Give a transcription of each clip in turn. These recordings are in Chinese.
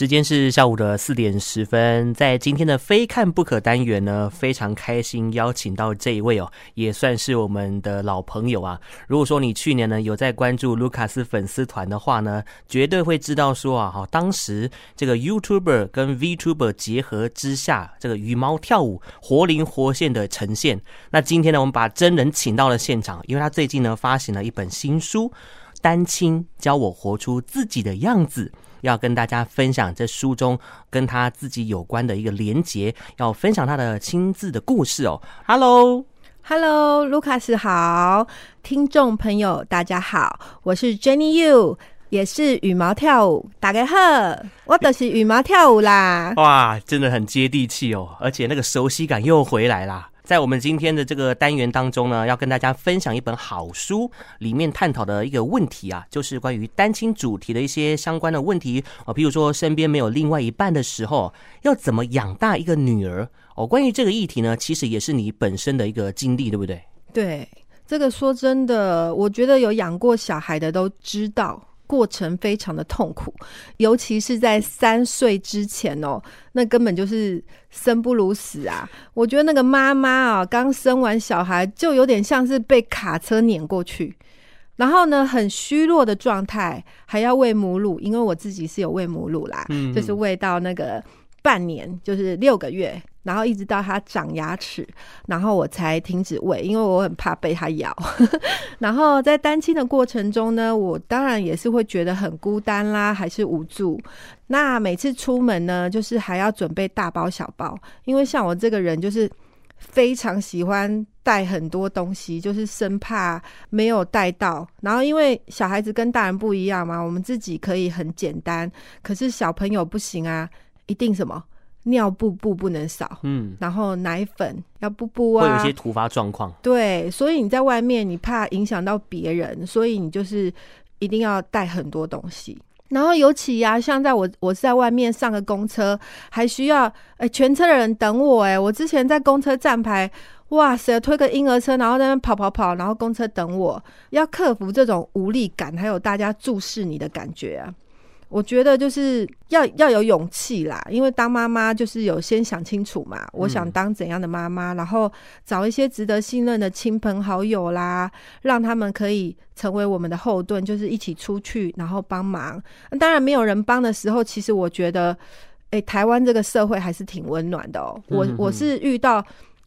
时间是下午的四点十分，在今天的非看不可单元呢，非常开心邀请到这一位哦，也算是我们的老朋友啊。如果说你去年呢有在关注卢卡斯粉丝团的话呢，绝对会知道说啊，哈，当时这个 YouTuber 跟 VTuber 结合之下，这个羽毛跳舞活灵活现的呈现。那今天呢，我们把真人请到了现场，因为他最近呢发行了一本新书《单亲教我活出自己的样子》。要跟大家分享这书中跟他自己有关的一个连结，要分享他的亲自的故事哦。Hello，Hello，卢卡斯好，听众朋友大家好，我是 Jenny Yu，也是羽毛跳舞，大家好，我都是羽毛跳舞啦。哇，真的很接地气哦，而且那个熟悉感又回来啦。在我们今天的这个单元当中呢，要跟大家分享一本好书，里面探讨的一个问题啊，就是关于单亲主题的一些相关的问题啊，比如说身边没有另外一半的时候，要怎么养大一个女儿哦。关于这个议题呢，其实也是你本身的一个经历，对不对？对，这个说真的，我觉得有养过小孩的都知道。过程非常的痛苦，尤其是在三岁之前哦，那根本就是生不如死啊！我觉得那个妈妈啊，刚生完小孩就有点像是被卡车碾过去，然后呢，很虚弱的状态，还要喂母乳，因为我自己是有喂母乳啦，嗯，就是喂到那个半年，就是六个月。然后一直到他长牙齿，然后我才停止喂，因为我很怕被他咬。然后在单亲的过程中呢，我当然也是会觉得很孤单啦，还是无助。那每次出门呢，就是还要准备大包小包，因为像我这个人就是非常喜欢带很多东西，就是生怕没有带到。然后因为小孩子跟大人不一样嘛，我们自己可以很简单，可是小朋友不行啊，一定什么？尿布布不能少，嗯，然后奶粉要布布啊，会有一些突发状况，对，所以你在外面你怕影响到别人，所以你就是一定要带很多东西。然后尤其呀、啊，像在我我是在外面上个公车，还需要哎、欸、全车的人等我哎、欸，我之前在公车站牌，哇塞，推个婴儿车，然后在那跑跑跑，然后公车等我，要克服这种无力感，还有大家注视你的感觉啊。我觉得就是要要有勇气啦，因为当妈妈就是有先想清楚嘛，我想当怎样的妈妈，然后找一些值得信任的亲朋好友啦，让他们可以成为我们的后盾，就是一起出去然后帮忙。当然没有人帮的时候，其实我觉得，诶，台湾这个社会还是挺温暖的哦。我我是遇到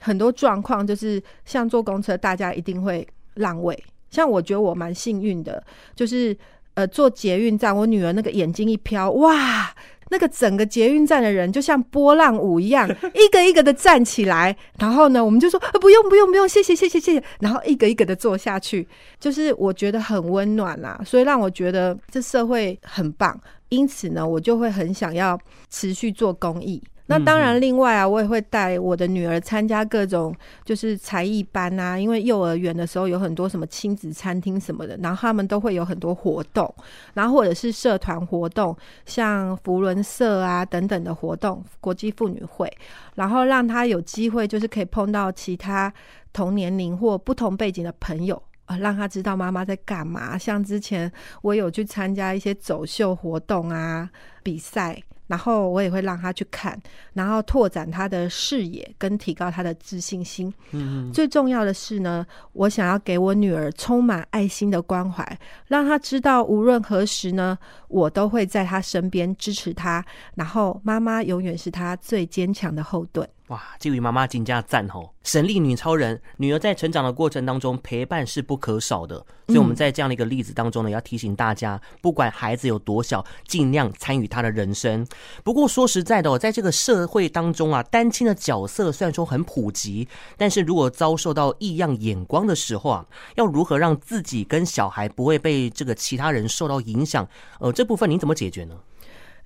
很多状况，就是像坐公车，大家一定会让位。像我觉得我蛮幸运的，就是。呃，坐捷运站，我女儿那个眼睛一飘，哇，那个整个捷运站的人就像波浪舞一样，一个一个的站起来，然后呢，我们就说，不用不用不用，谢谢谢谢谢谢，然后一个一个的坐下去，就是我觉得很温暖啦，所以让我觉得这社会很棒，因此呢，我就会很想要持续做公益。那当然，另外啊，我也会带我的女儿参加各种就是才艺班啊，因为幼儿园的时候有很多什么亲子餐厅什么的，然后他们都会有很多活动，然后或者是社团活动，像福伦社啊等等的活动，国际妇女会，然后让她有机会就是可以碰到其他同年龄或不同背景的朋友啊，让她知道妈妈在干嘛。像之前我有去参加一些走秀活动啊，比赛。然后我也会让他去看，然后拓展他的视野跟提高他的自信心。嗯嗯。最重要的是呢，我想要给我女儿充满爱心的关怀，让她知道无论何时呢，我都会在她身边支持她，然后妈妈永远是她最坚强的后盾。哇，这位妈妈真加赞吼！神力女超人，女儿在成长的过程当中陪伴是不可少的，所以我们在这样的一个例子当中呢，要提醒大家，不管孩子有多小，尽量参与他的人生。不过说实在的哦，在这个社会当中啊，单亲的角色虽然说很普及，但是如果遭受到异样眼光的时候啊，要如何让自己跟小孩不会被这个其他人受到影响？呃，这部分您怎么解决呢？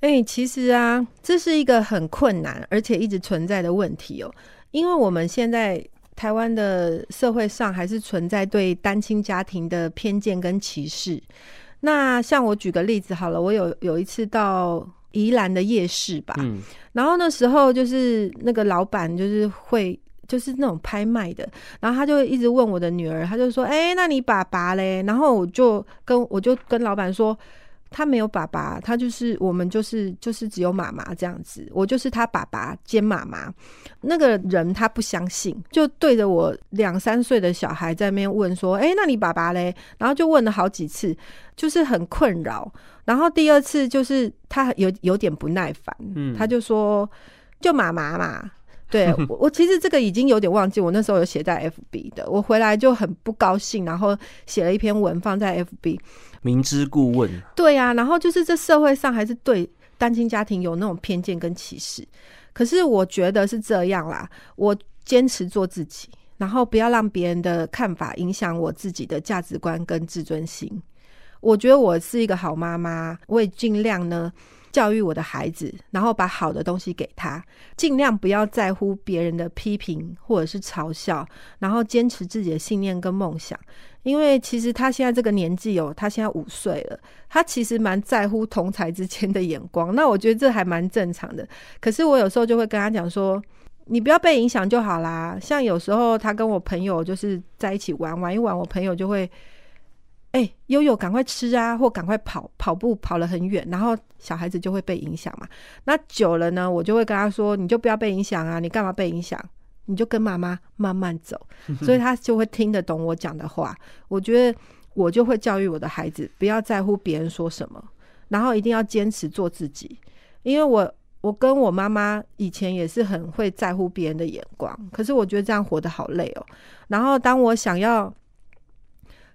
哎、欸，其实啊，这是一个很困难而且一直存在的问题哦。因为我们现在台湾的社会上还是存在对单亲家庭的偏见跟歧视。那像我举个例子好了，我有有一次到宜兰的夜市吧，嗯，然后那时候就是那个老板就是会就是那种拍卖的，然后他就一直问我的女儿，他就说：“哎、欸，那你爸爸嘞？”然后我就跟我就跟老板说。他没有爸爸，他就是我们就是就是只有妈妈这样子，我就是他爸爸兼妈妈。那个人他不相信，就对着我两三岁的小孩在那边问说：“哎，那你爸爸嘞？”然后就问了好几次，就是很困扰。然后第二次就是他有有点不耐烦，嗯，他就说：“就妈妈嘛。”对，我我其实这个已经有点忘记，我那时候有写在 FB 的，我回来就很不高兴，然后写了一篇文放在 FB。明知故问。对呀、啊，然后就是这社会上还是对单亲家庭有那种偏见跟歧视，可是我觉得是这样啦，我坚持做自己，然后不要让别人的看法影响我自己的价值观跟自尊心。我觉得我是一个好妈妈，我也尽量呢。教育我的孩子，然后把好的东西给他，尽量不要在乎别人的批评或者是嘲笑，然后坚持自己的信念跟梦想。因为其实他现在这个年纪哦，他现在五岁了，他其实蛮在乎同才之间的眼光。那我觉得这还蛮正常的。可是我有时候就会跟他讲说，你不要被影响就好啦。像有时候他跟我朋友就是在一起玩玩一玩，我朋友就会。哎、欸，悠悠，赶快吃啊，或赶快跑跑步，跑了很远，然后小孩子就会被影响嘛。那久了呢，我就会跟他说：“你就不要被影响啊，你干嘛被影响？你就跟妈妈慢慢走。”所以他就会听得懂我讲的话。我觉得我就会教育我的孩子，不要在乎别人说什么，然后一定要坚持做自己。因为我我跟我妈妈以前也是很会在乎别人的眼光，可是我觉得这样活得好累哦。然后当我想要。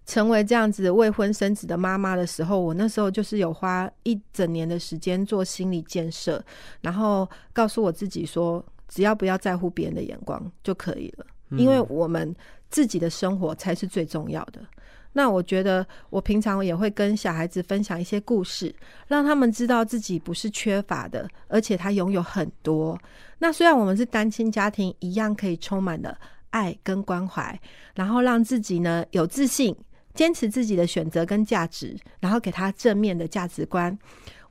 成为这样子未婚生子的妈妈的时候，我那时候就是有花一整年的时间做心理建设，然后告诉我自己说，只要不要在乎别人的眼光就可以了，因为我们自己的生活才是最重要的。那我觉得我平常也会跟小孩子分享一些故事，让他们知道自己不是缺乏的，而且他拥有很多。那虽然我们是单亲家庭，一样可以充满了爱跟关怀，然后让自己呢有自信。坚持自己的选择跟价值，然后给他正面的价值观。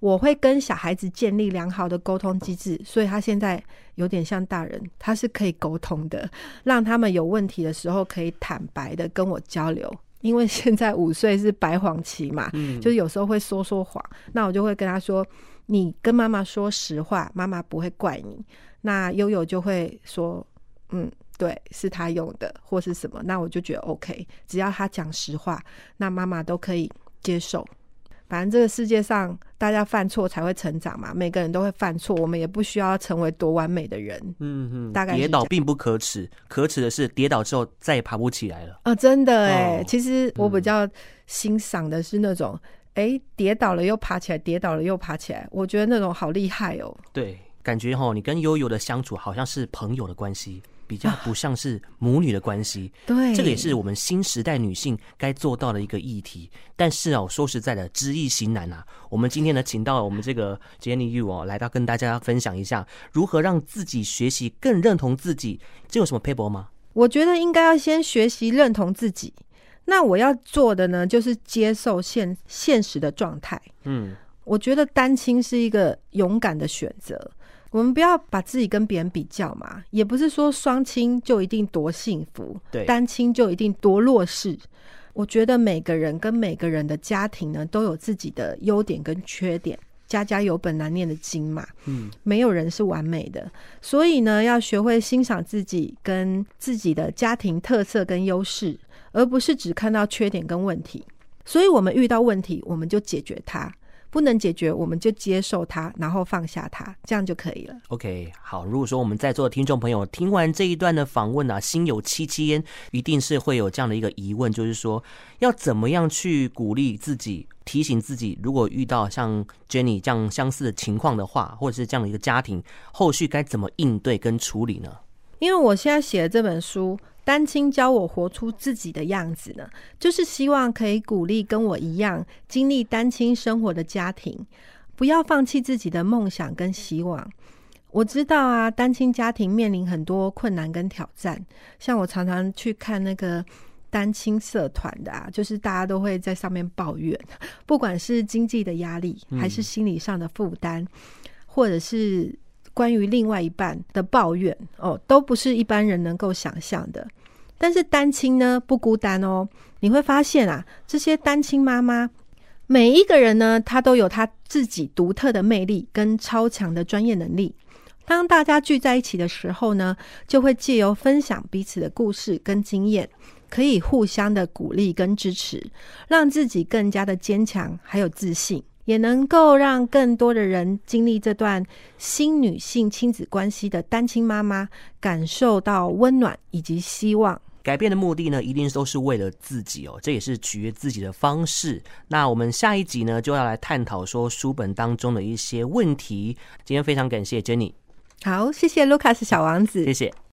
我会跟小孩子建立良好的沟通机制，所以他现在有点像大人，他是可以沟通的，让他们有问题的时候可以坦白的跟我交流。因为现在五岁是白谎期嘛，嗯，就是有时候会说说谎，那我就会跟他说：“你跟妈妈说实话，妈妈不会怪你。”那悠悠就会说：“嗯。”对，是他用的，或是什么，那我就觉得 OK。只要他讲实话，那妈妈都可以接受。反正这个世界上，大家犯错才会成长嘛，每个人都会犯错，我们也不需要成为多完美的人。嗯嗯，大概跌倒并不可耻，可耻的是跌倒之后再也爬不起来了。啊、哦，真的哎、哦，其实我比较欣赏的是那种，哎、嗯，跌倒了又爬起来，跌倒了又爬起来，我觉得那种好厉害哦。对，感觉哈，你跟悠悠的相处好像是朋友的关系。比较不像是母女的关系，对，这个也是我们新时代女性该做到的一个议题。但是哦，说实在的，知易行难啊。我们今天呢，请到我们这个 Jenny Yu 哦，来到跟大家分享一下如何让自己学习更认同自己。这有什么撇步吗？我觉得应该要先学习认同自己。那我要做的呢，就是接受现现实的状态。嗯，我觉得单亲是一个勇敢的选择。我们不要把自己跟别人比较嘛，也不是说双亲就一定多幸福，对，单亲就一定多弱势。我觉得每个人跟每个人的家庭呢，都有自己的优点跟缺点，家家有本难念的经嘛，嗯，没有人是完美的，所以呢，要学会欣赏自己跟自己的家庭特色跟优势，而不是只看到缺点跟问题。所以我们遇到问题，我们就解决它。不能解决，我们就接受它，然后放下它，这样就可以了。OK，好。如果说我们在座的听众朋友听完这一段的访问啊，心有戚戚焉，一定是会有这样的一个疑问，就是说要怎么样去鼓励自己，提醒自己，如果遇到像 Jenny 这样相似的情况的话，或者是这样的一个家庭，后续该怎么应对跟处理呢？因为我现在写的这本书。单亲教我活出自己的样子呢，就是希望可以鼓励跟我一样经历单亲生活的家庭，不要放弃自己的梦想跟希望。我知道啊，单亲家庭面临很多困难跟挑战，像我常常去看那个单亲社团的啊，就是大家都会在上面抱怨，不管是经济的压力，还是心理上的负担，或者是关于另外一半的抱怨哦，都不是一般人能够想象的。但是单亲呢，不孤单哦，你会发现啊，这些单亲妈妈每一个人呢，他都有他自己独特的魅力跟超强的专业能力。当大家聚在一起的时候呢，就会借由分享彼此的故事跟经验，可以互相的鼓励跟支持，让自己更加的坚强还有自信，也能够让更多的人经历这段新女性亲子关系的单亲妈妈，感受到温暖以及希望。改变的目的呢，一定都是为了自己哦，这也是取悦自己的方式。那我们下一集呢，就要来探讨说书本当中的一些问题。今天非常感谢 Jenny，好，谢谢 Lucas 小王子，谢谢。